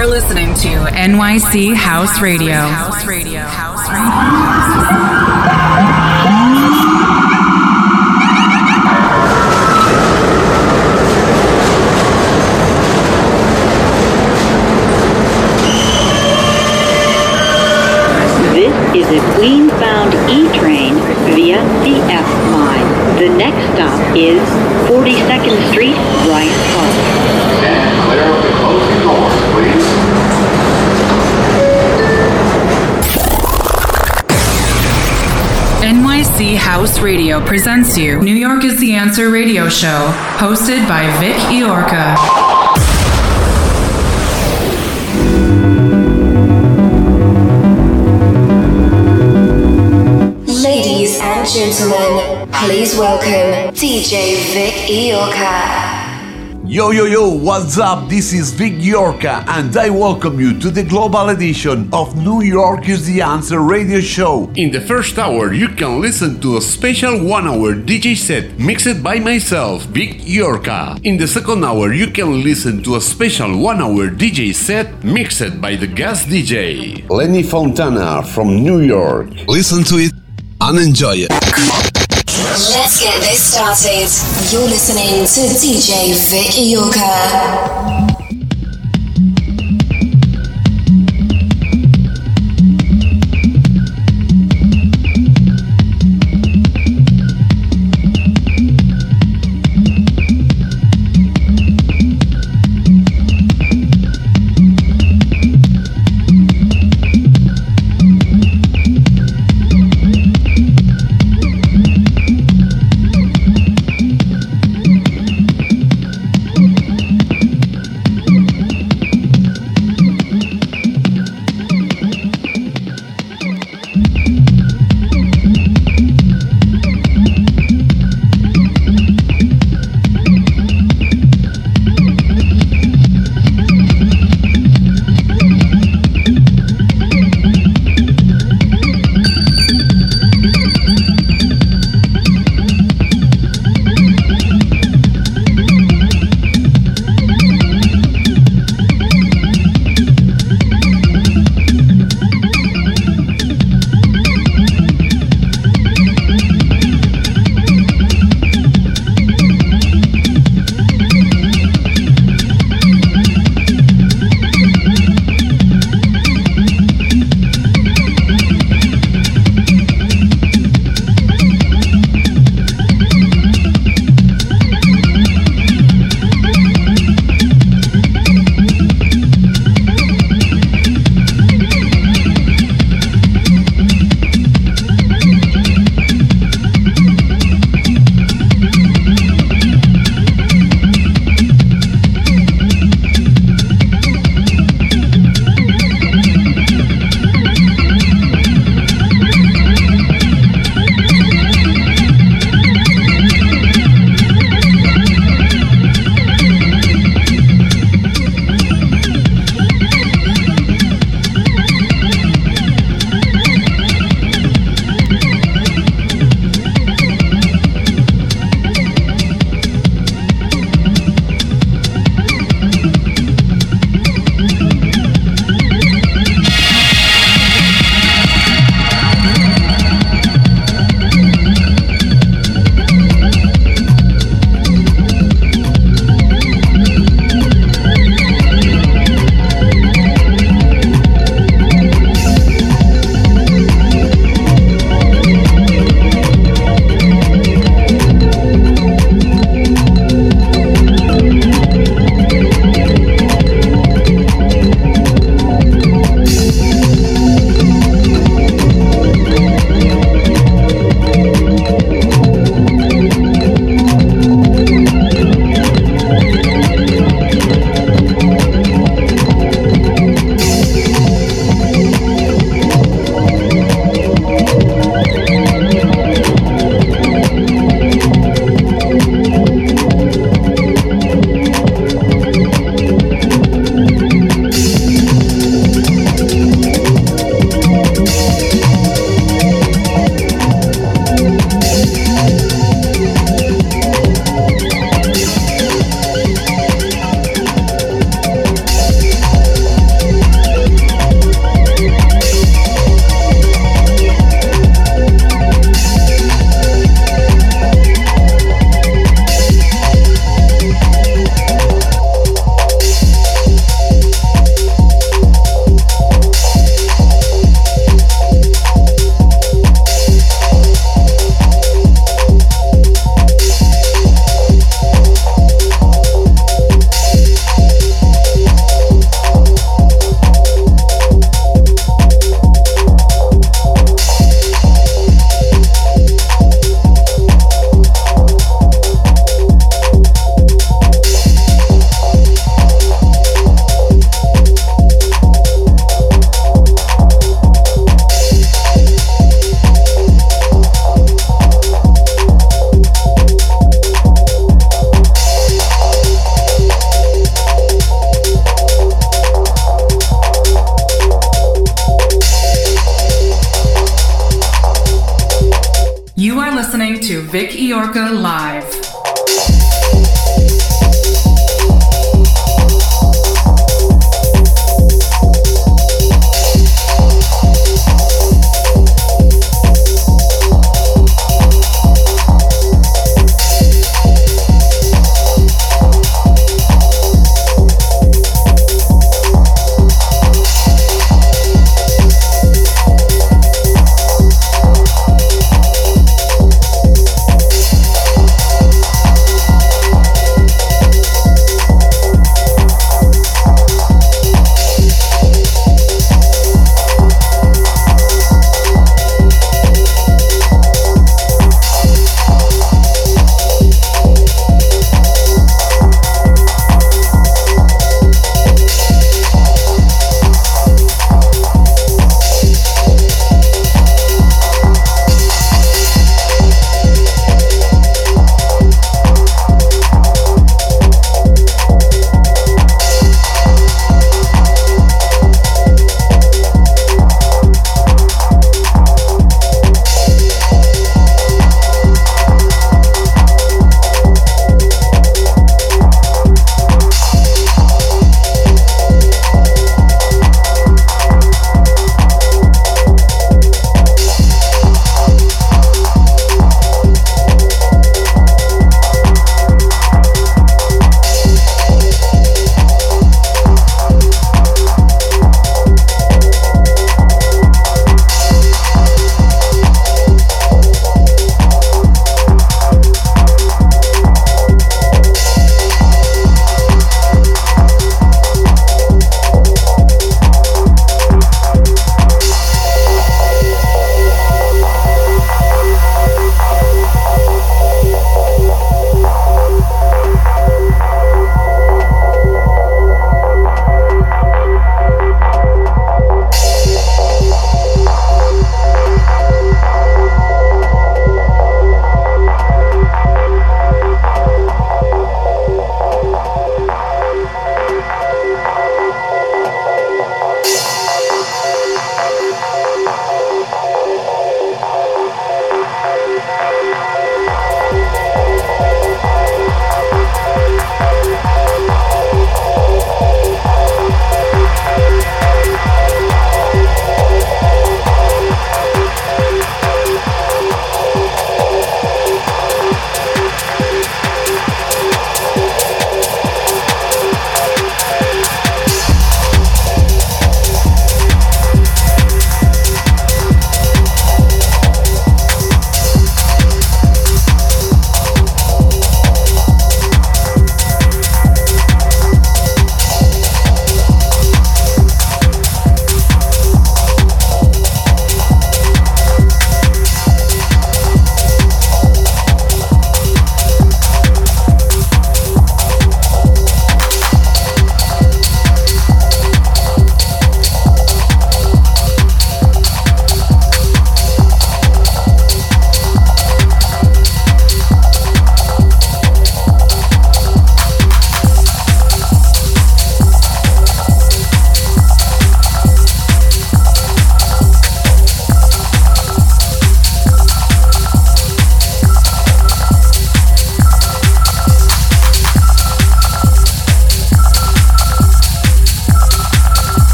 You're listening to NYC House Radio. House Radio. House Radio. This is a Queens-bound E-train via the F line. The next stop is House Radio presents you New York is the Answer radio show, hosted by Vic Iorca. Ladies and gentlemen, please welcome DJ Vic Iorca. Yo, yo, yo, what's up? This is Vic Yorka, and I welcome you to the global edition of New York is the Answer radio show. In the first hour, you can listen to a special one hour DJ set mixed by myself, Vic Yorka. In the second hour, you can listen to a special one hour DJ set mixed by the guest DJ. Lenny Fontana from New York. Listen to it and enjoy it. Let's get this started. You're listening to DJ Vic Iorca.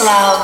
First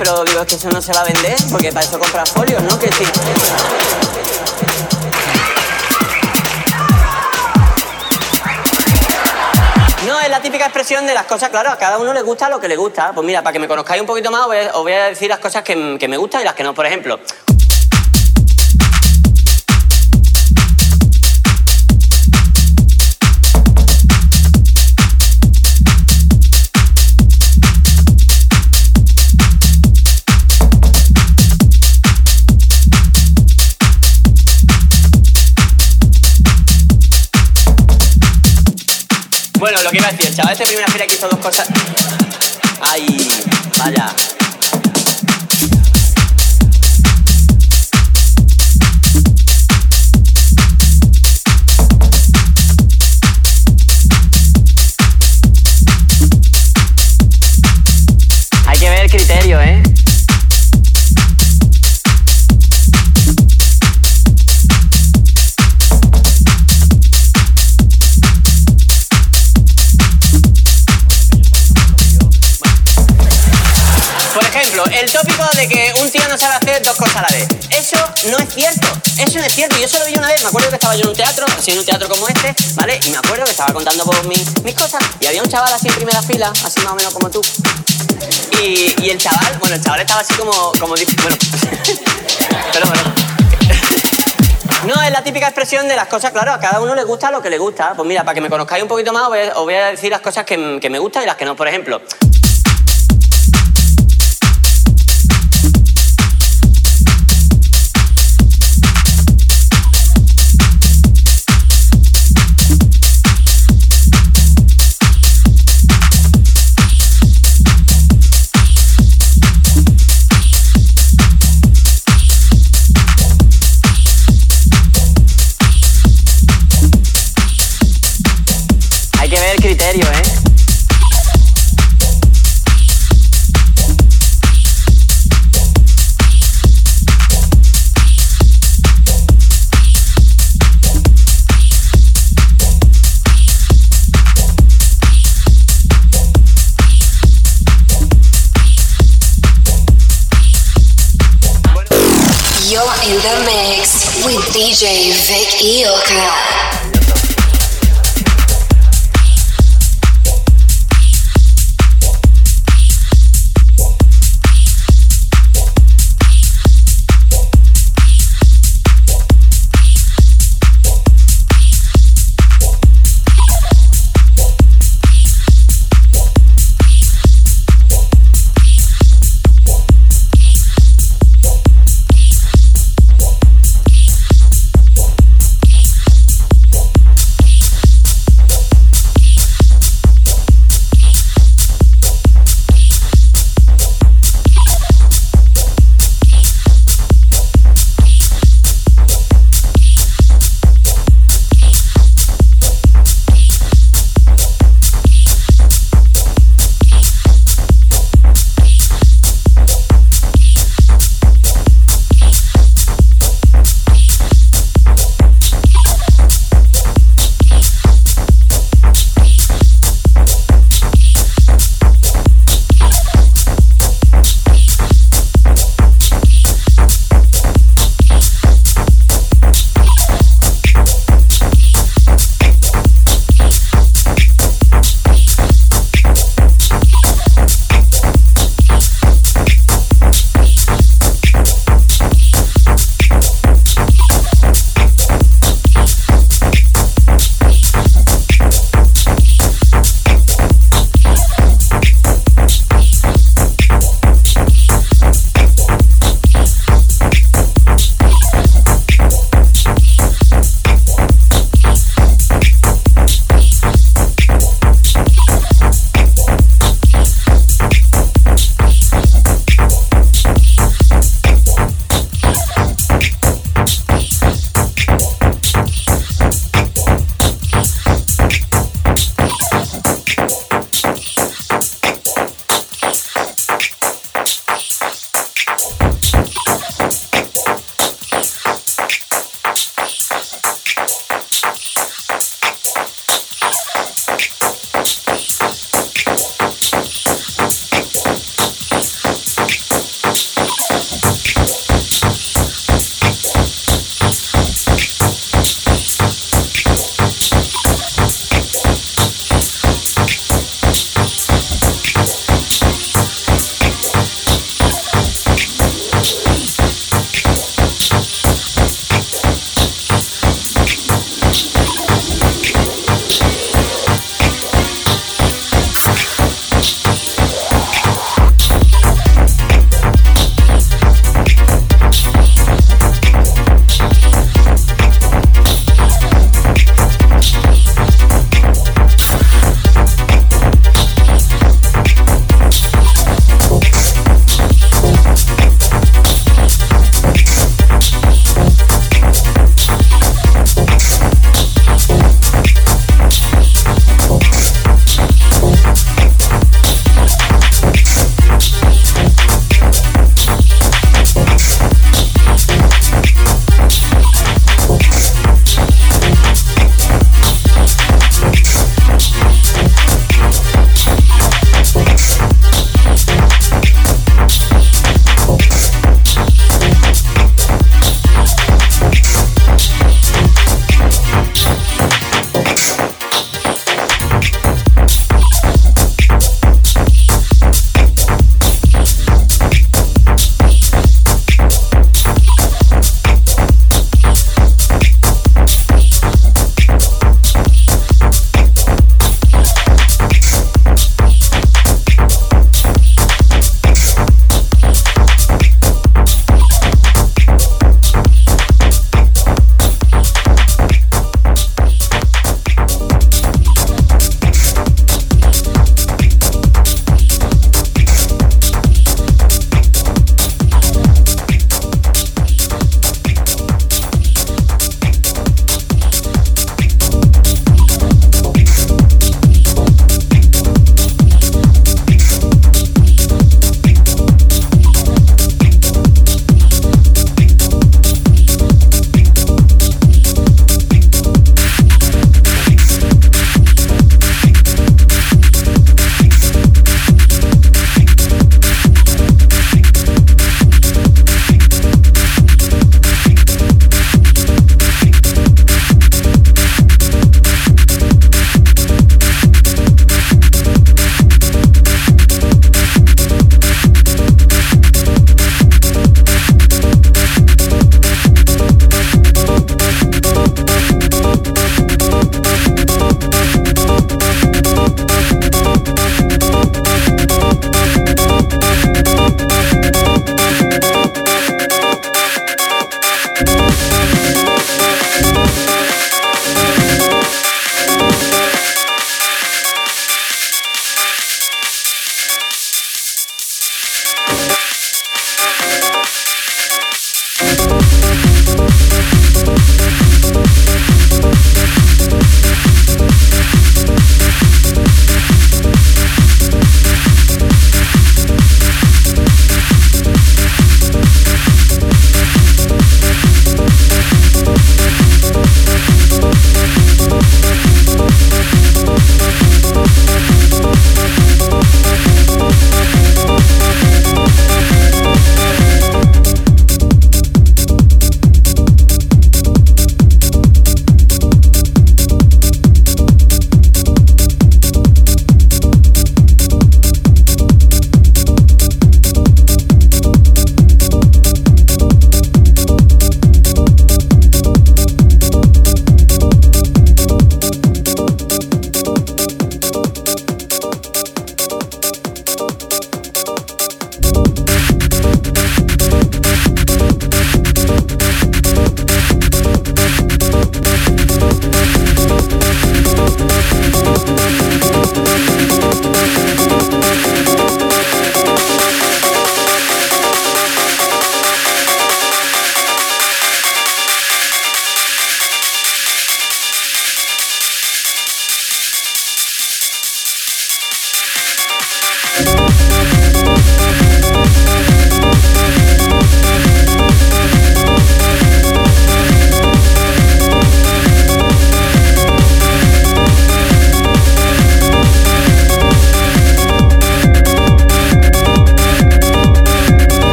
pero digo, es que eso no se va a vender, porque para eso compras folios, ¿no? Que sí. No, es la típica expresión de las cosas, claro, a cada uno le gusta lo que le gusta. Pues mira, para que me conozcáis un poquito más, os voy a, decir las cosas que, que me gustan y las que no. Por ejemplo, Bueno, lo que iba a decir, el chaval este primera fila que hizo dos cosas. Ay, vaya. Que un tío no sabe hacer dos cosas a la vez. Eso no es cierto. Eso no es cierto. Yo solo vi una vez. Me acuerdo que estaba yo en un teatro, así en un teatro como este, ¿vale? Y me acuerdo que estaba contando por mis, cosas. Y había un chaval así en primera fila, así más o menos como tú. Y, el chaval, bueno, el chaval estaba así como, bueno. pero bueno. No, es la típica expresión de las cosas, claro, a cada uno le gusta lo que le gusta. Pues mira, para que me conozcáis un poquito más, os voy a, decir las cosas que me gustan y las que no. Por ejemplo, DJ Vic Iorka.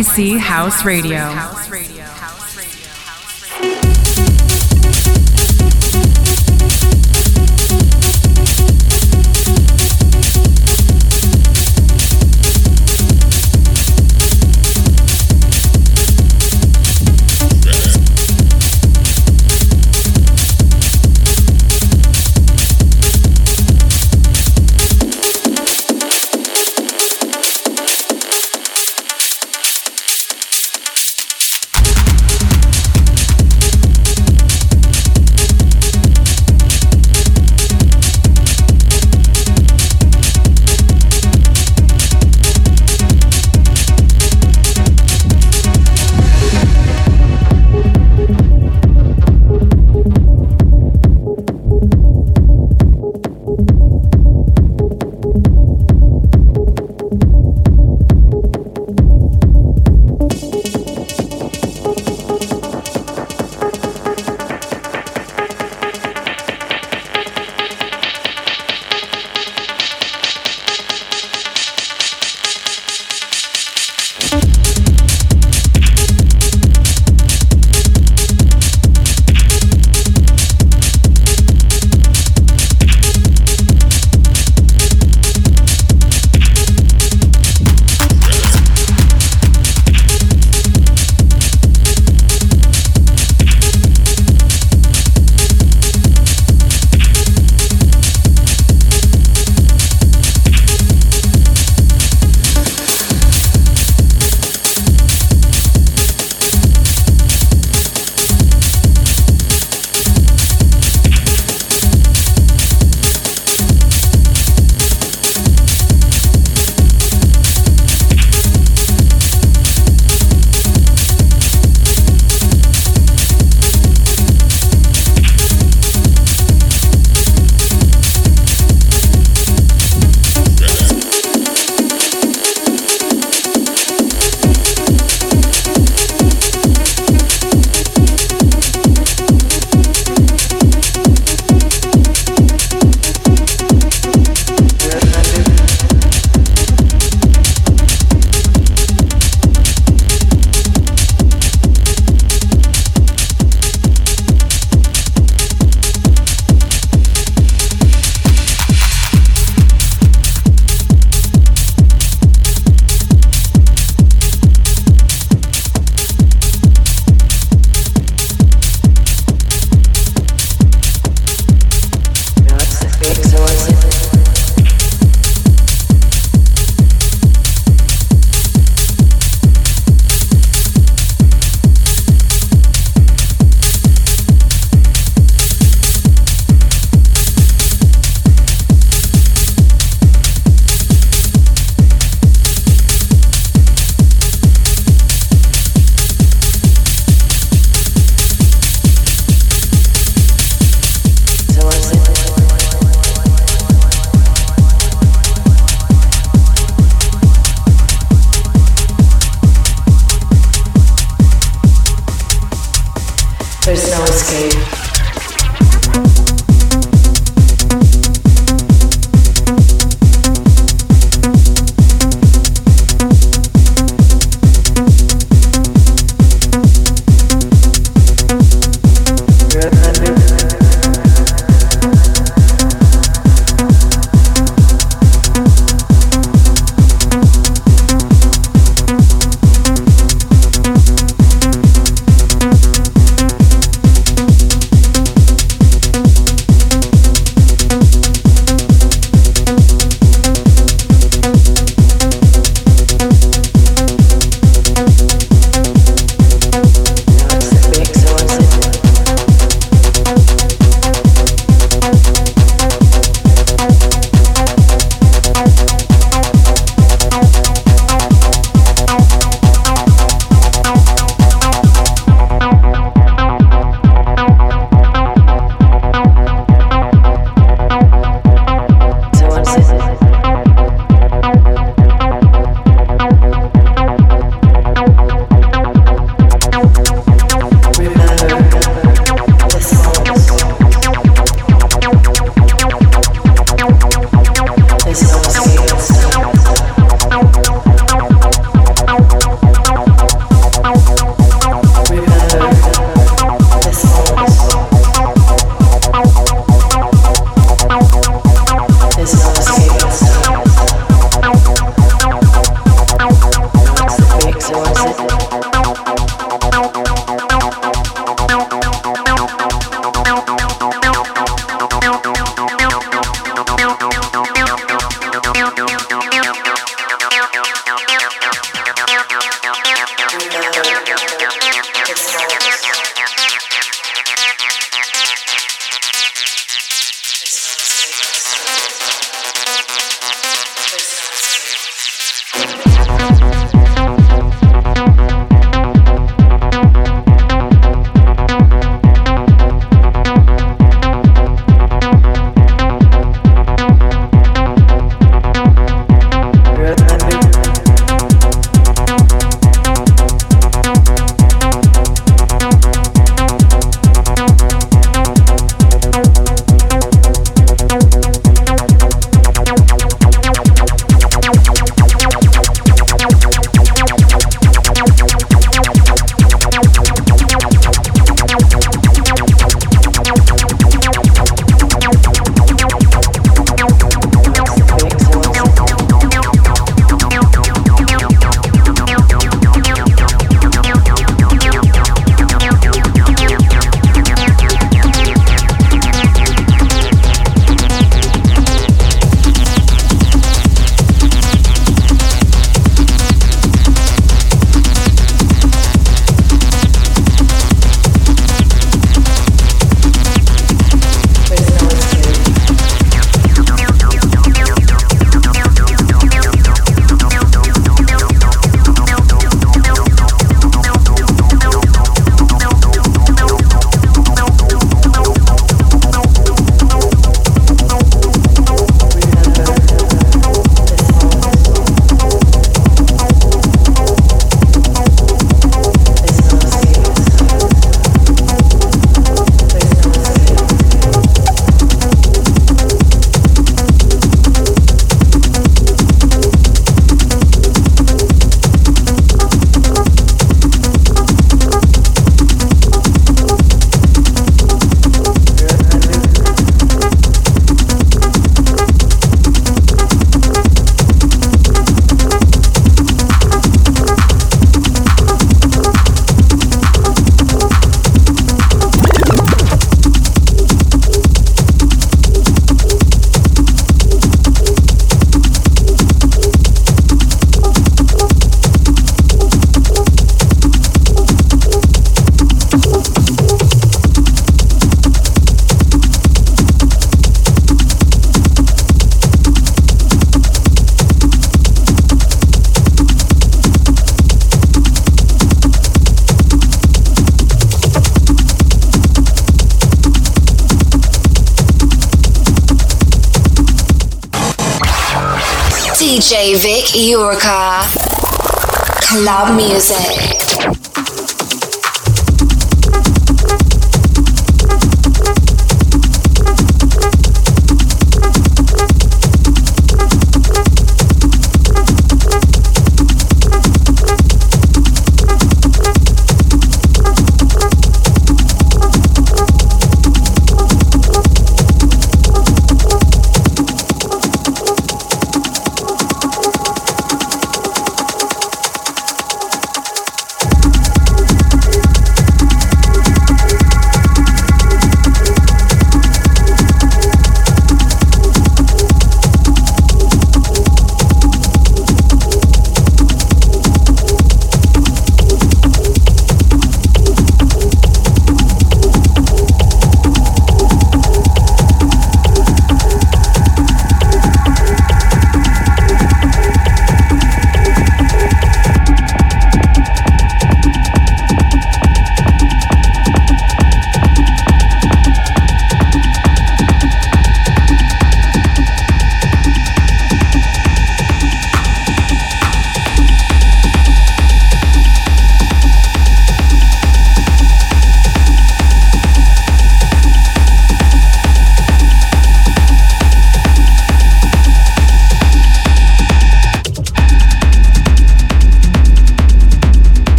NYC House Radio. Iorka. Club music.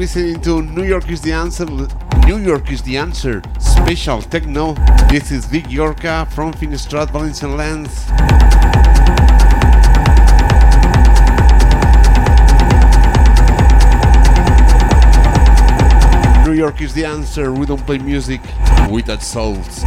Listening to New York is the answer. New York is the answer. Special techno. This is Vic Iorka from Finestrat Valencian Lands. New York is the answer. We don't play music without souls.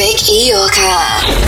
DJ Vic Iorka.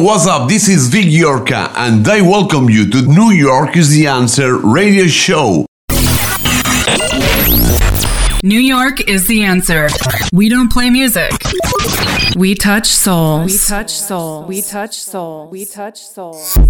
Yo, what's up? This is Vic Iorka, and I welcome you to New York is the Answer radio show. New York is the answer. We don't play music. We touch souls. We touch soul. We touch soul. We touch soul. We touch soul.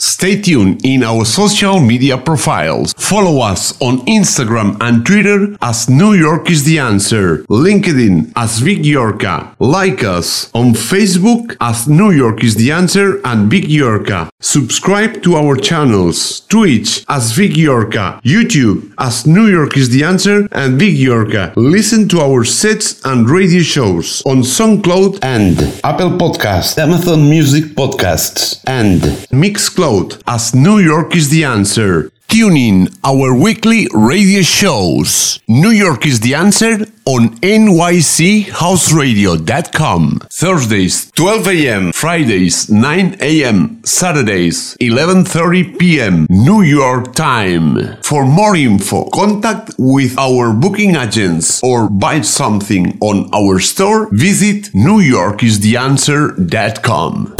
Stay tuned in our social media profiles. Follow us on Instagram and Twitter as New York is the Answer, LinkedIn as Vic Iorka. Like us on Facebook as New York is the Answer and Vic Iorka. Subscribe to our channels, Twitch as Vic Iorka, YouTube as New York is the Answer and Vic Iorka. Listen to our sets and radio shows on SoundCloud and Apple Podcasts, Amazon Music Podcasts, and Mixcloud as New York is the Answer. Tune in our weekly radio shows. New York is the answer on nychouseradio.com. Thursdays 12 a.m., Fridays 9 a.m., Saturdays 11:30 p.m. New York time. For more info, contact with our booking agents or buy something on our store, visit newyorkistheanswer.com.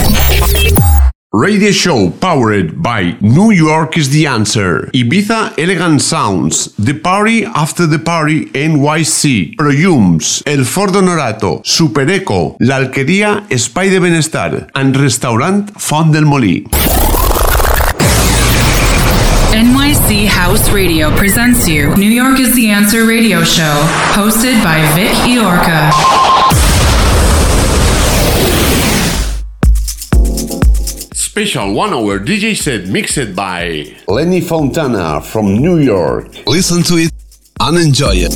Radio show powered by New York is the answer. Ibiza Elegant Sounds, The Party After the Party NYC, Proyums, El Ford Honorato, Super Eco, La Alquería Espai de Benestar, and Restaurant Font del Molí. NYC House Radio presents you New York is the Answer radio show, hosted by Vic Iorka. Special one hour DJ set mixed by Lenny Fontana from New York. Listen to it and enjoy it.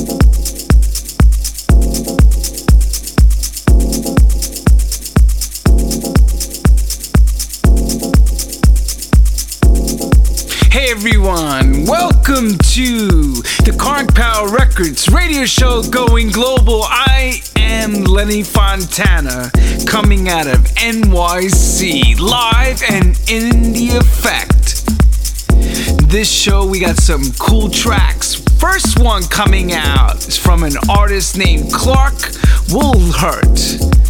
Hey everyone, welcome to the Karn Power Records radio show going global. I am Lenny Fontana coming out of NYC live and in the effect. This show we got some cool tracks. First one coming out is from an artist named Clark Woolhurt.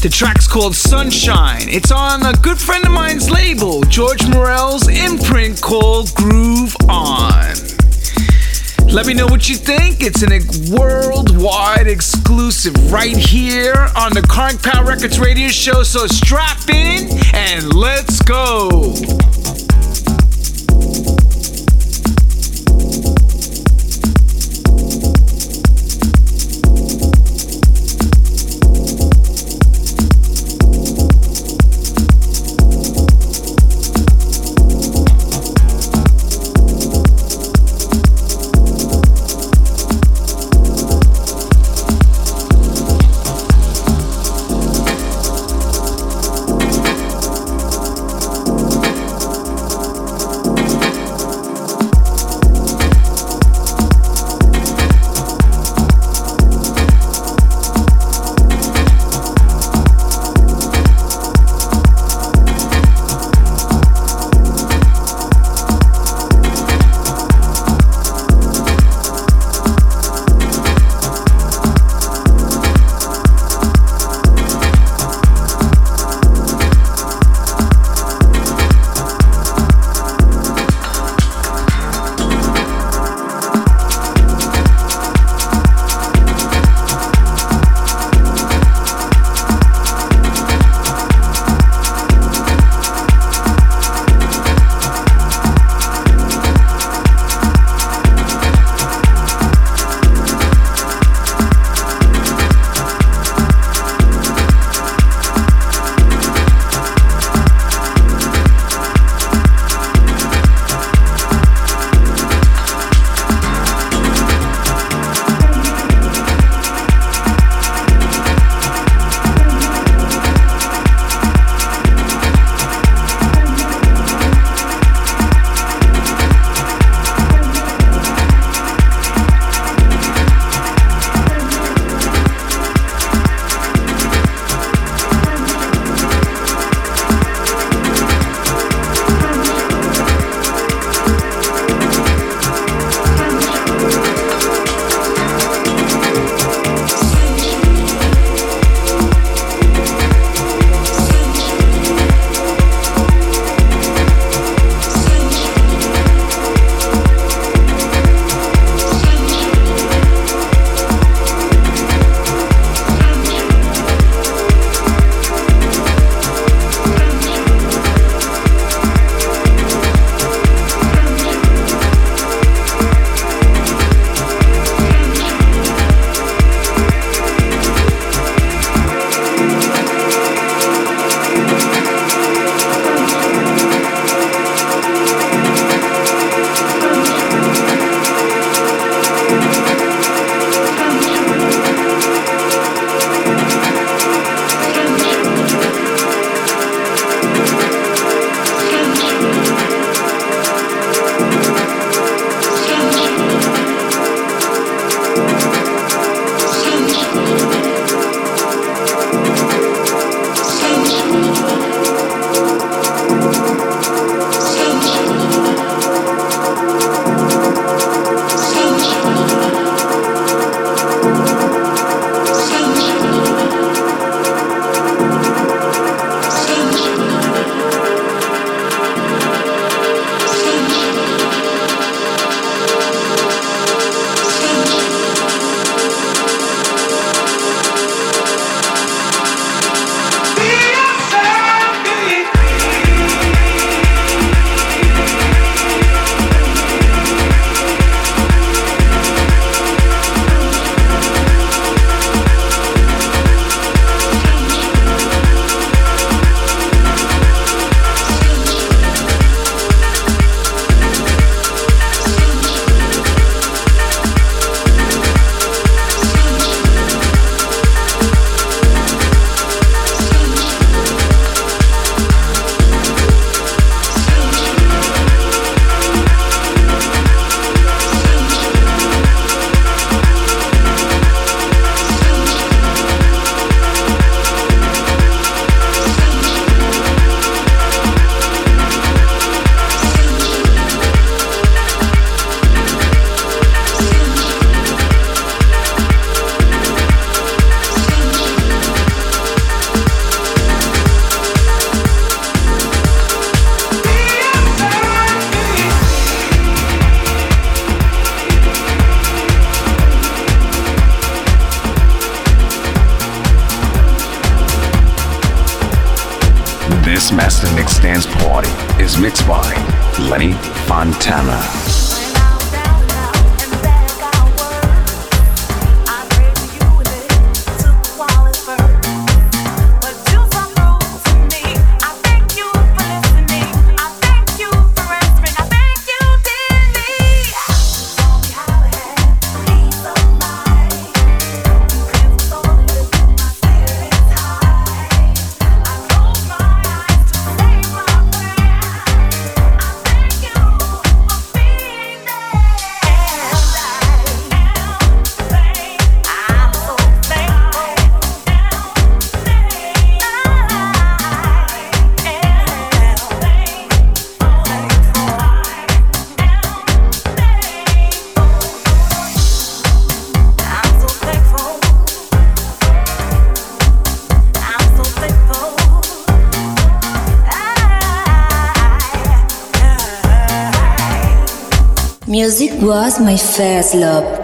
The track's called Sunshine. It's on a good friend of mine's label, George Morel's imprint called Groove On. Let me know what you think. It's a worldwide exclusive right here on the Karn Power Records radio show. So strap in and let's go. Was my first love.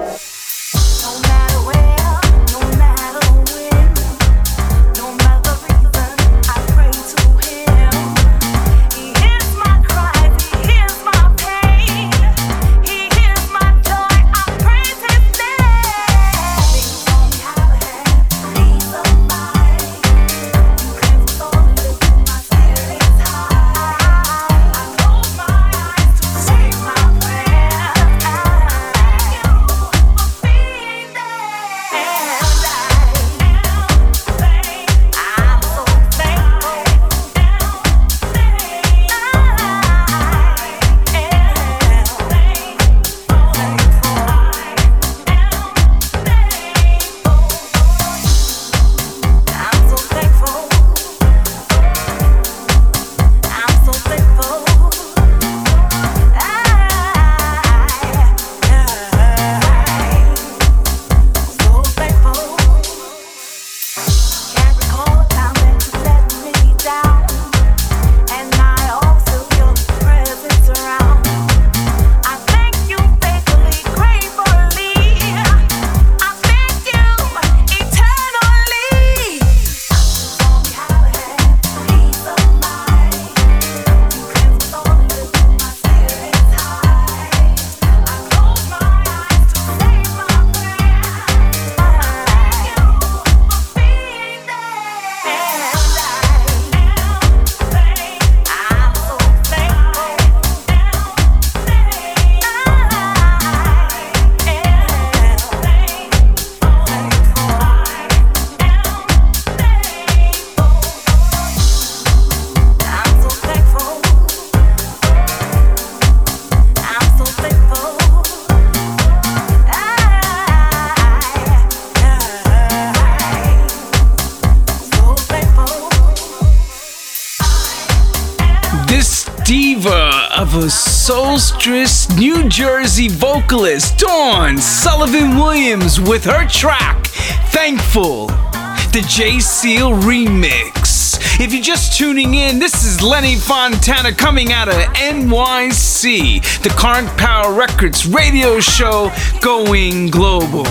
Jersey vocalist, Dawn Sullivan Williams, with her track, Thankful, the J Seal remix. If you're just tuning in, this is Lenny Fontana coming out of NYC, the Current Power Records radio show going global.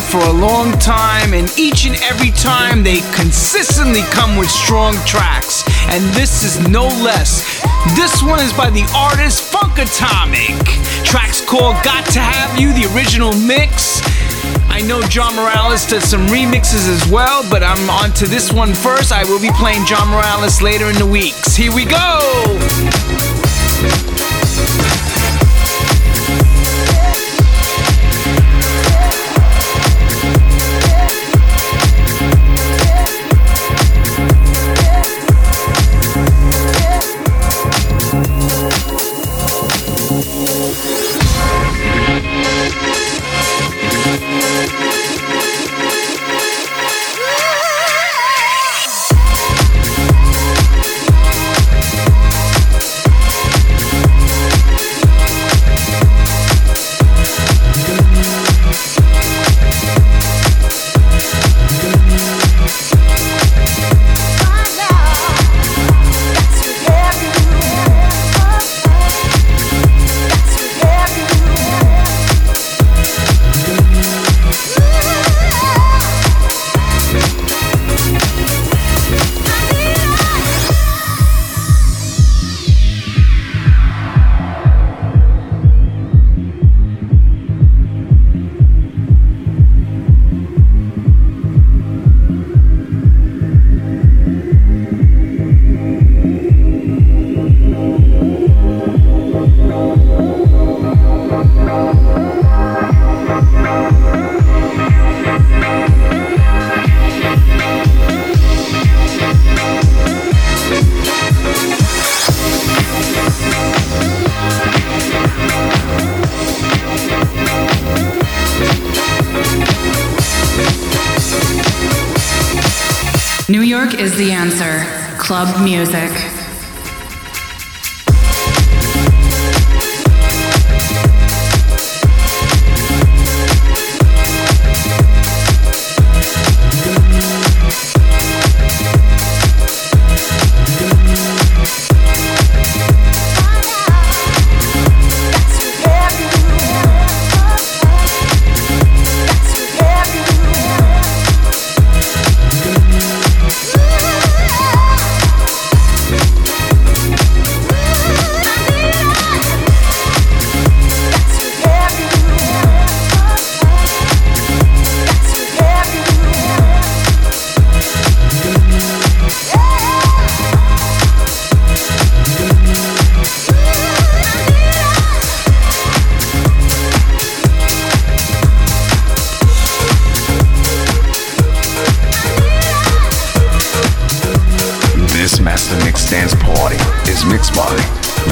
For a long time, and each and every time they consistently come with strong tracks. And this is no less. This one is by the artist Funkatomic. Tracks called Got to Have You, the original mix. I know John Morales does some remixes as well, but I'm on to this one first. I will be playing John Morales later in the weeks. Here we go!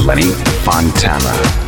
Mix's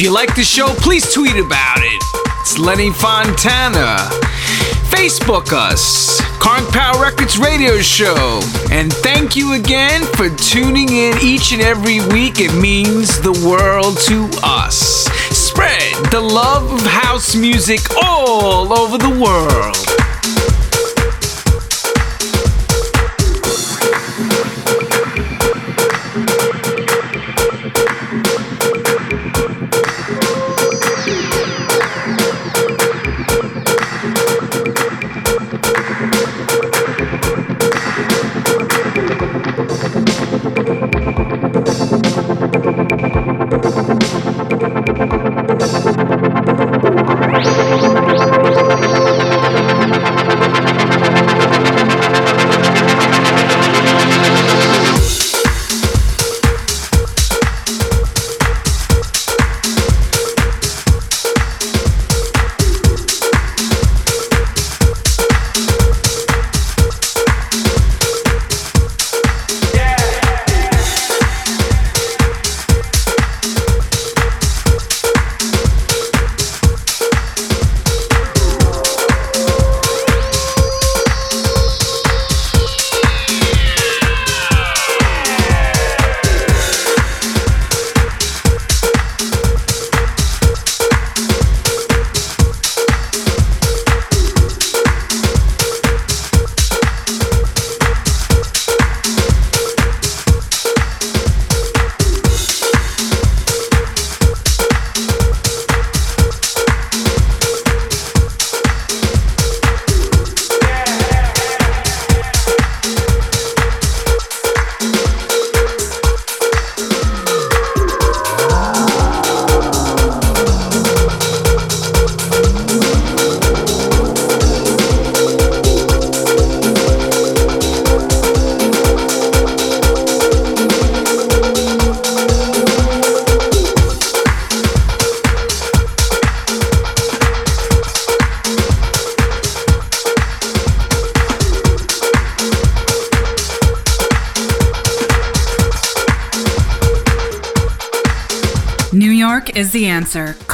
If you like the show, please tweet about it. It's Lenny Fontana. Facebook us, Conk Power Records Radio Show. And thank you again for tuning in each and every week. It means the world to us. Spread the love of house music all over the world.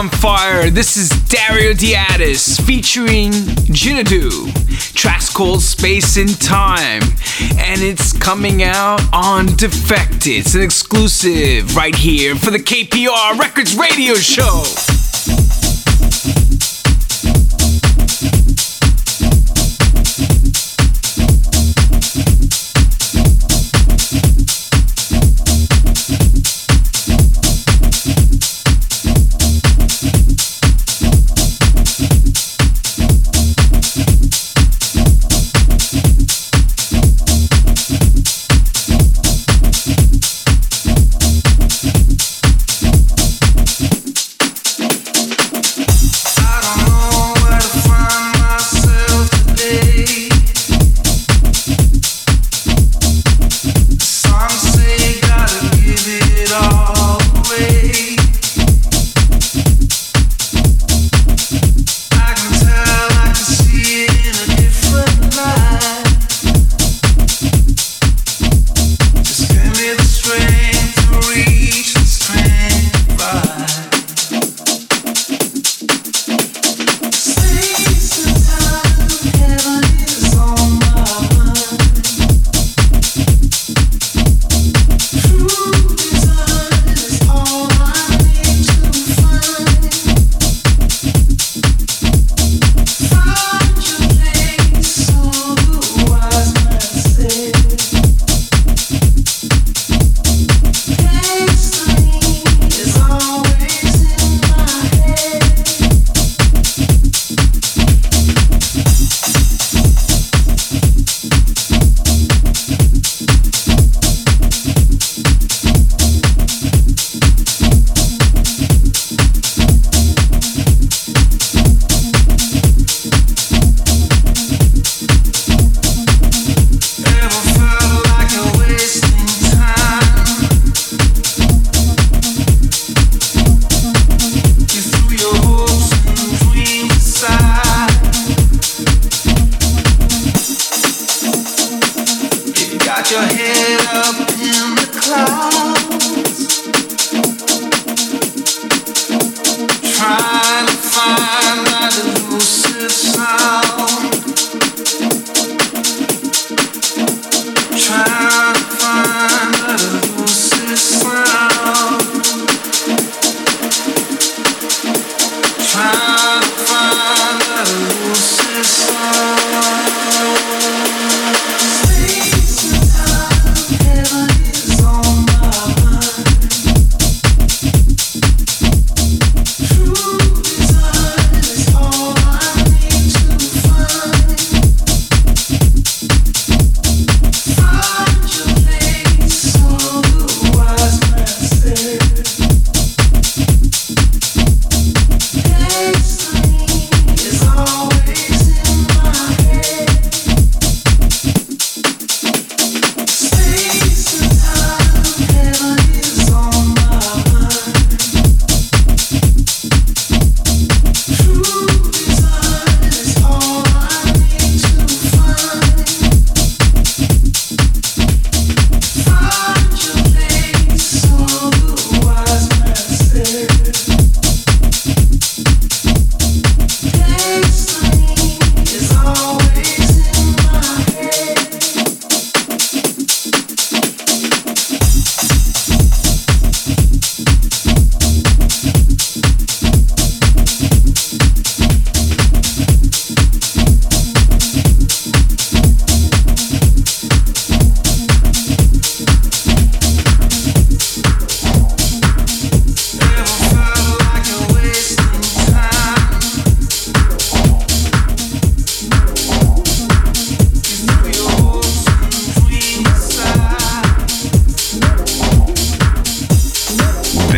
On Fire. This is Dario D'Attis featuring Jinadu. Track's called Space and Time, and it's coming out on Defected. It's an exclusive right here for the KPR Records Radio Show.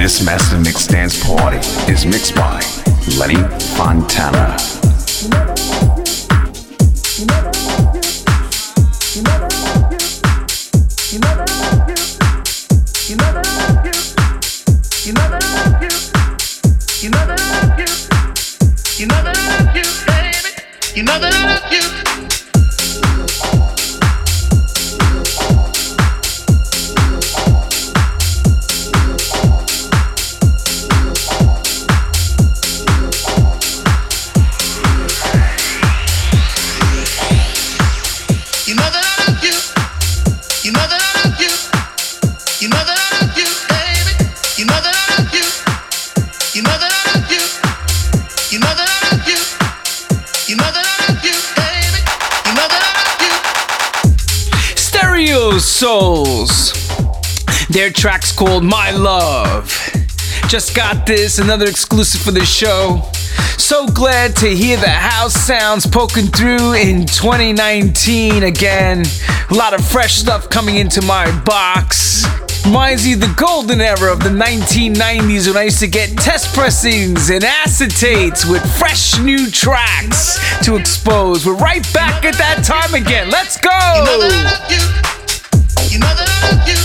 This Master Mix Dance Party is mixed by Lenny Fontana. Called My Love. Just got this, another exclusive for the show. So glad to hear the house sounds poking through in 2019 again. A lot of fresh stuff coming into my box. Reminds me of the golden era of the 1990s when I used to get test pressings and acetates with fresh new tracks to expose. We're right back at that time again. Let's go! You know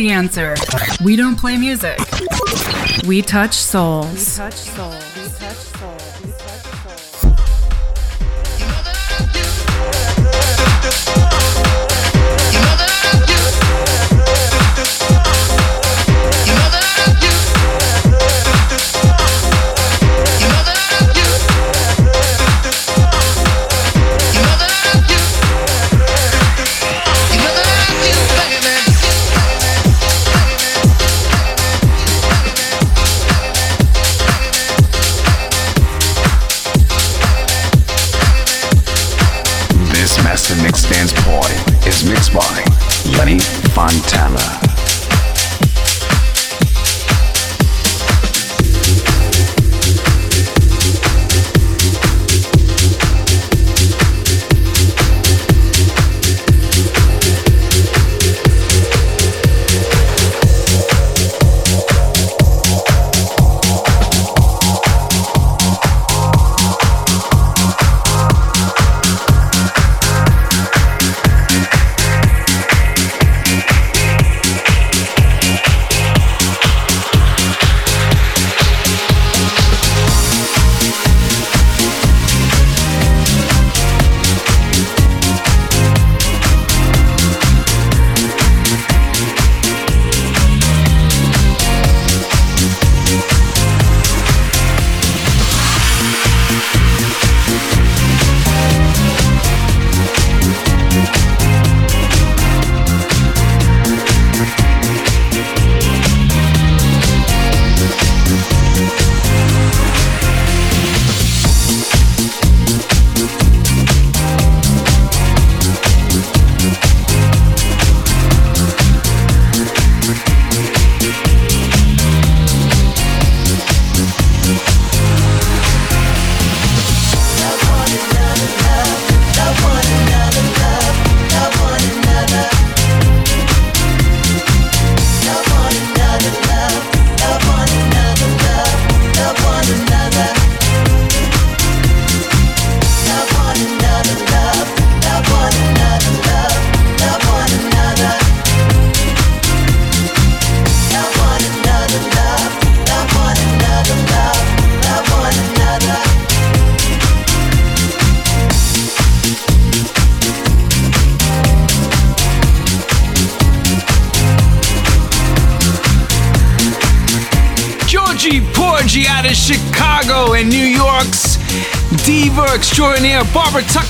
the answer. We don't play music. We touch souls. We touch soul. We touch soul.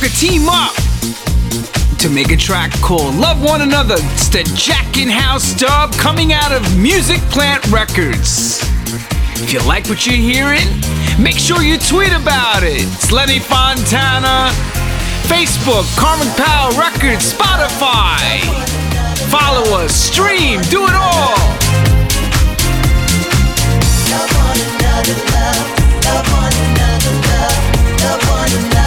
motherfucker team up to make a track called Love One Another. It's the Jack in House dub coming out of Music Plant Records. If you like what you're hearing, make sure you tweet about it. It's Lenny Fontana, Facebook, Carmen Powell Records, Spotify. Follow us, stream, do it all. Love one another, love, love one another, love, love one another.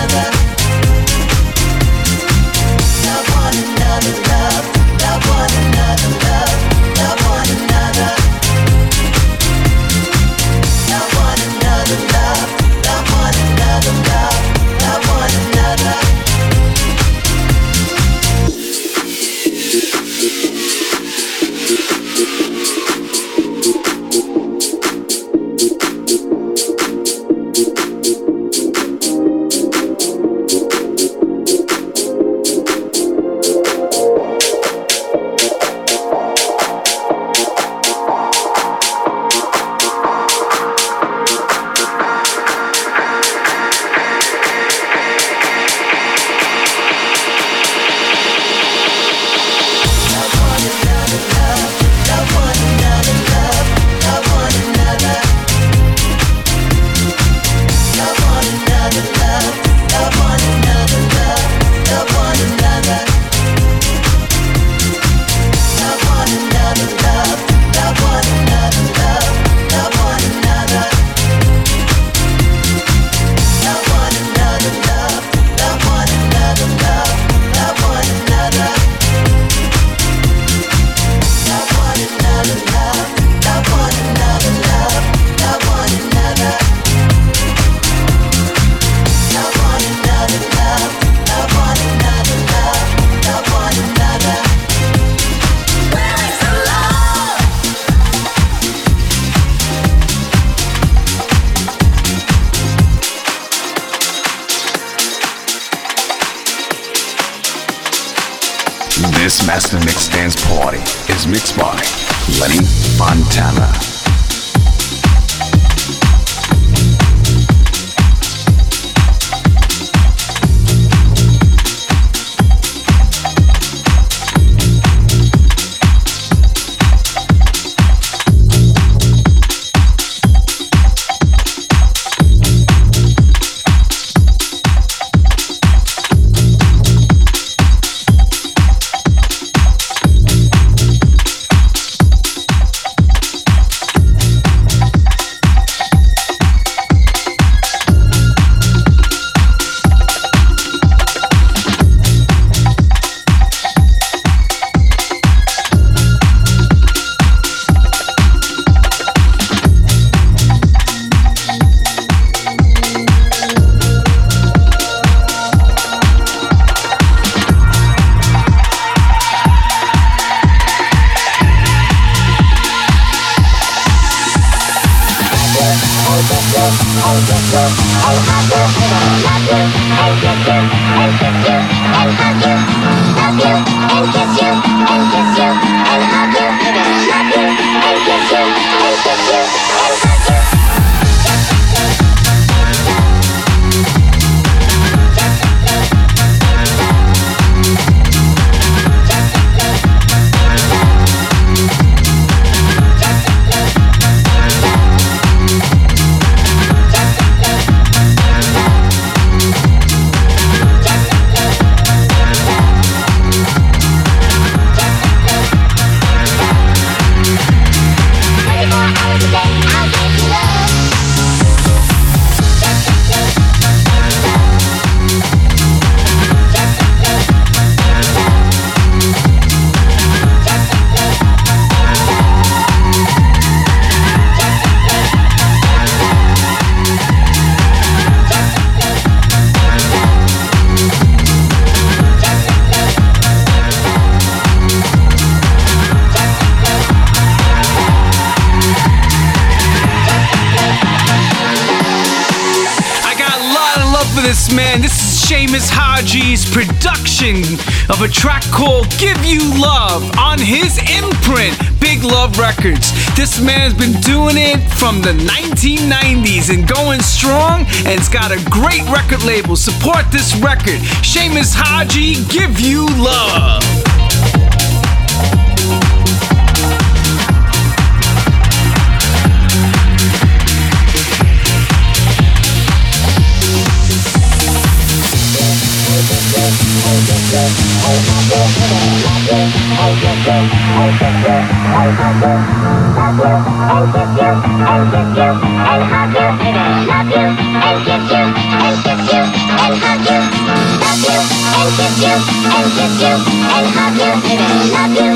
The 1990s and going strong, and it's got a great record label. Support this record. Seamus Haji, Give You Love. and kiss you and love you and kiss you and kiss you and hug you, love you and kiss you and kiss you and hug you, love kiss you and hug you, love you.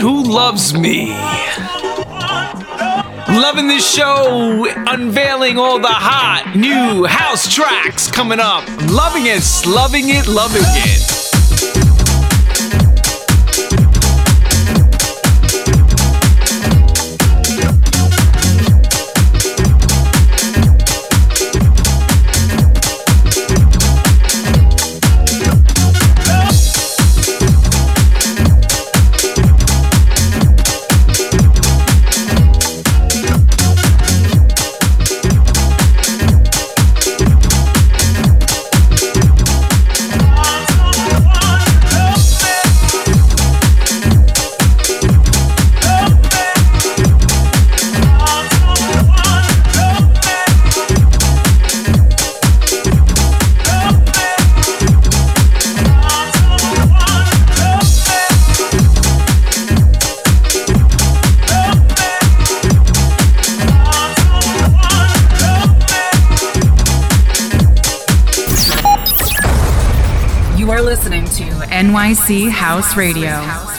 Who Loves Me. Loving this show, unveiling all the hot new house tracks coming up. Loving it, loving it, loving it. NYC House Radio.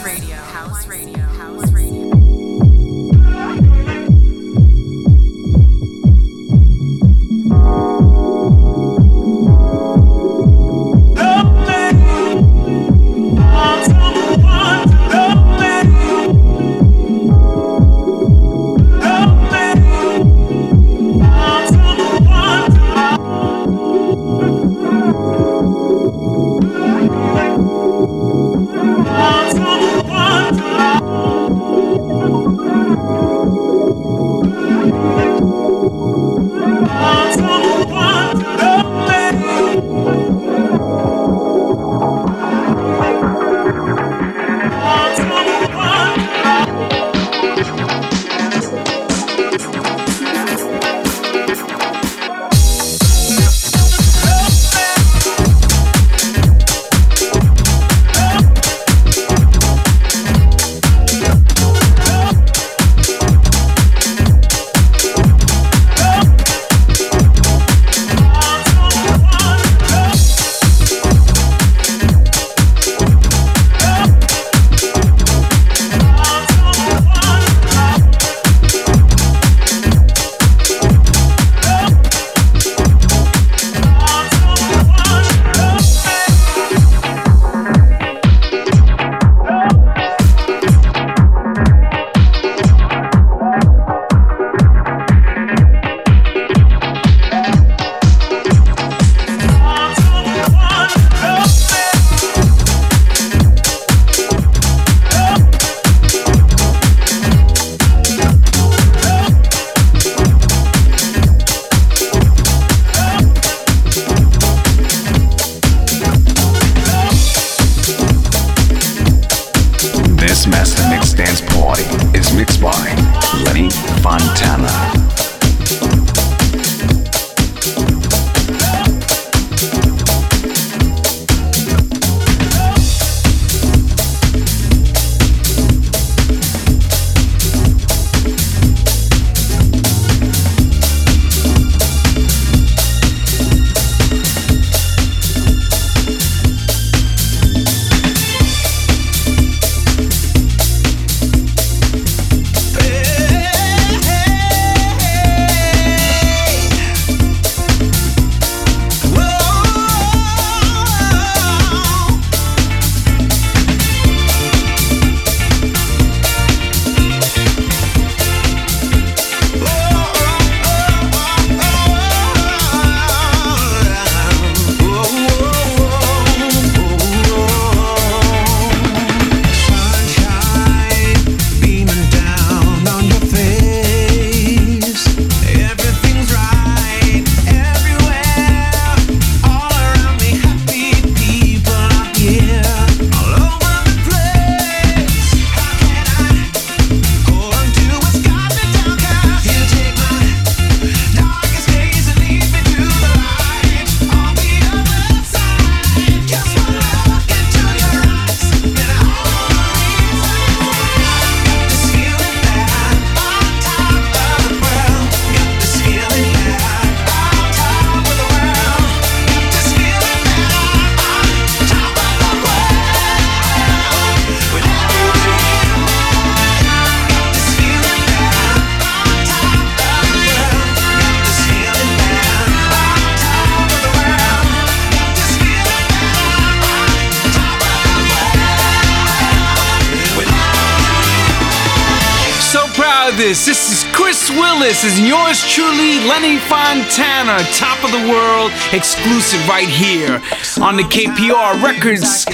exclusive right here on the KPR Records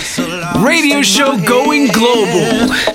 radio show Going Global.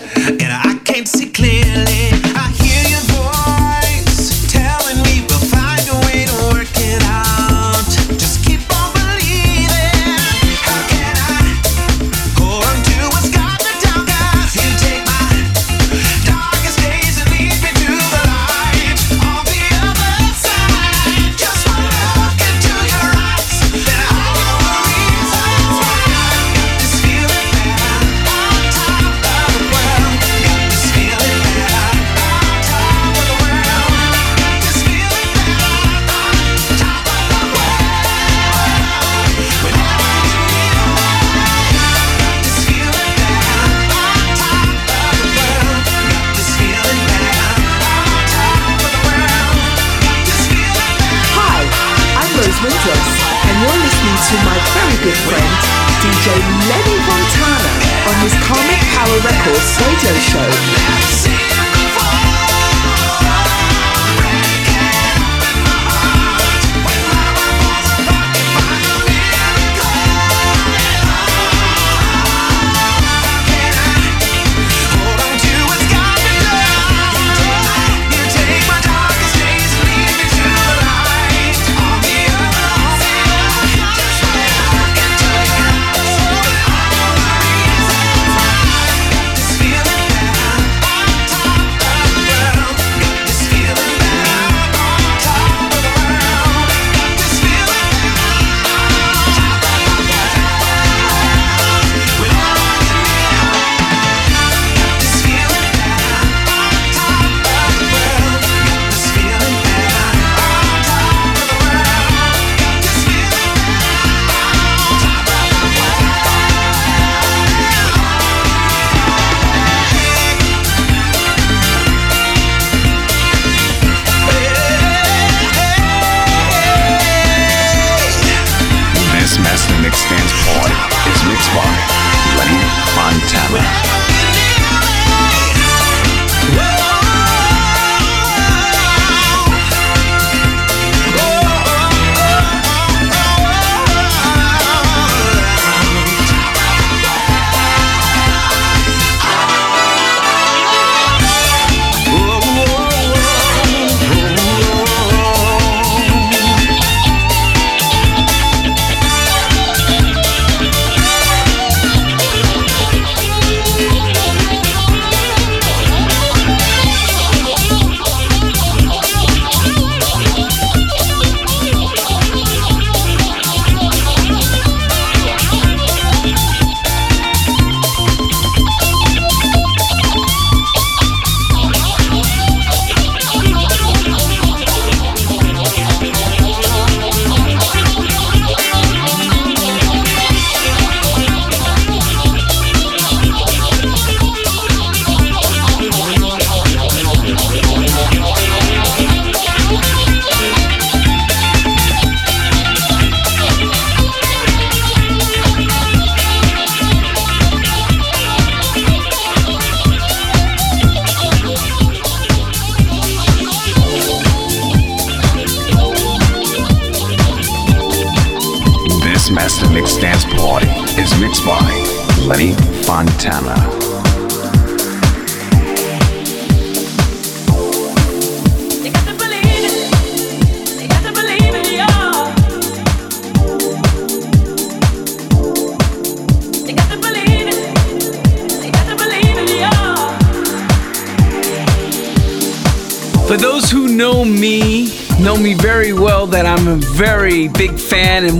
Records radio show.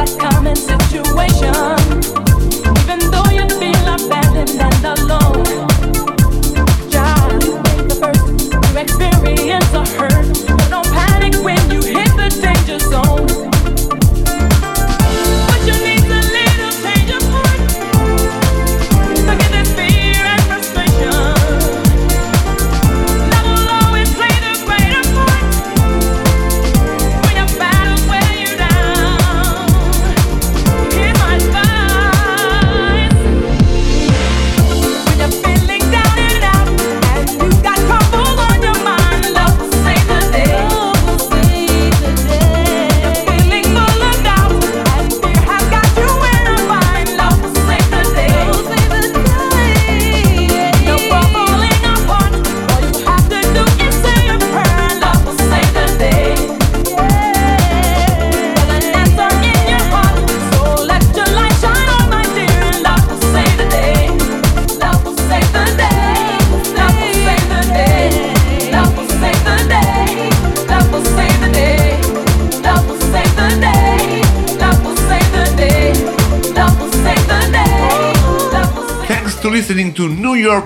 Situation, even though you feel abandoned and alone.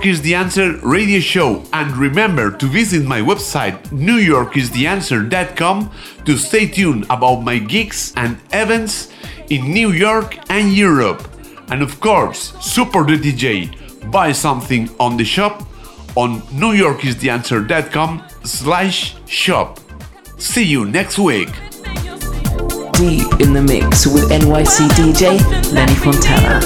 Is the Answer radio show and remember to visit my website newyorkistheanswer.com to stay tuned about my gigs and events in New York and Europe. And of course, support the DJ. Buy something on the shop on newyorkistheanswer.com slash shop. See you next week. Deep in the mix with NYC DJ Lenny Fontana.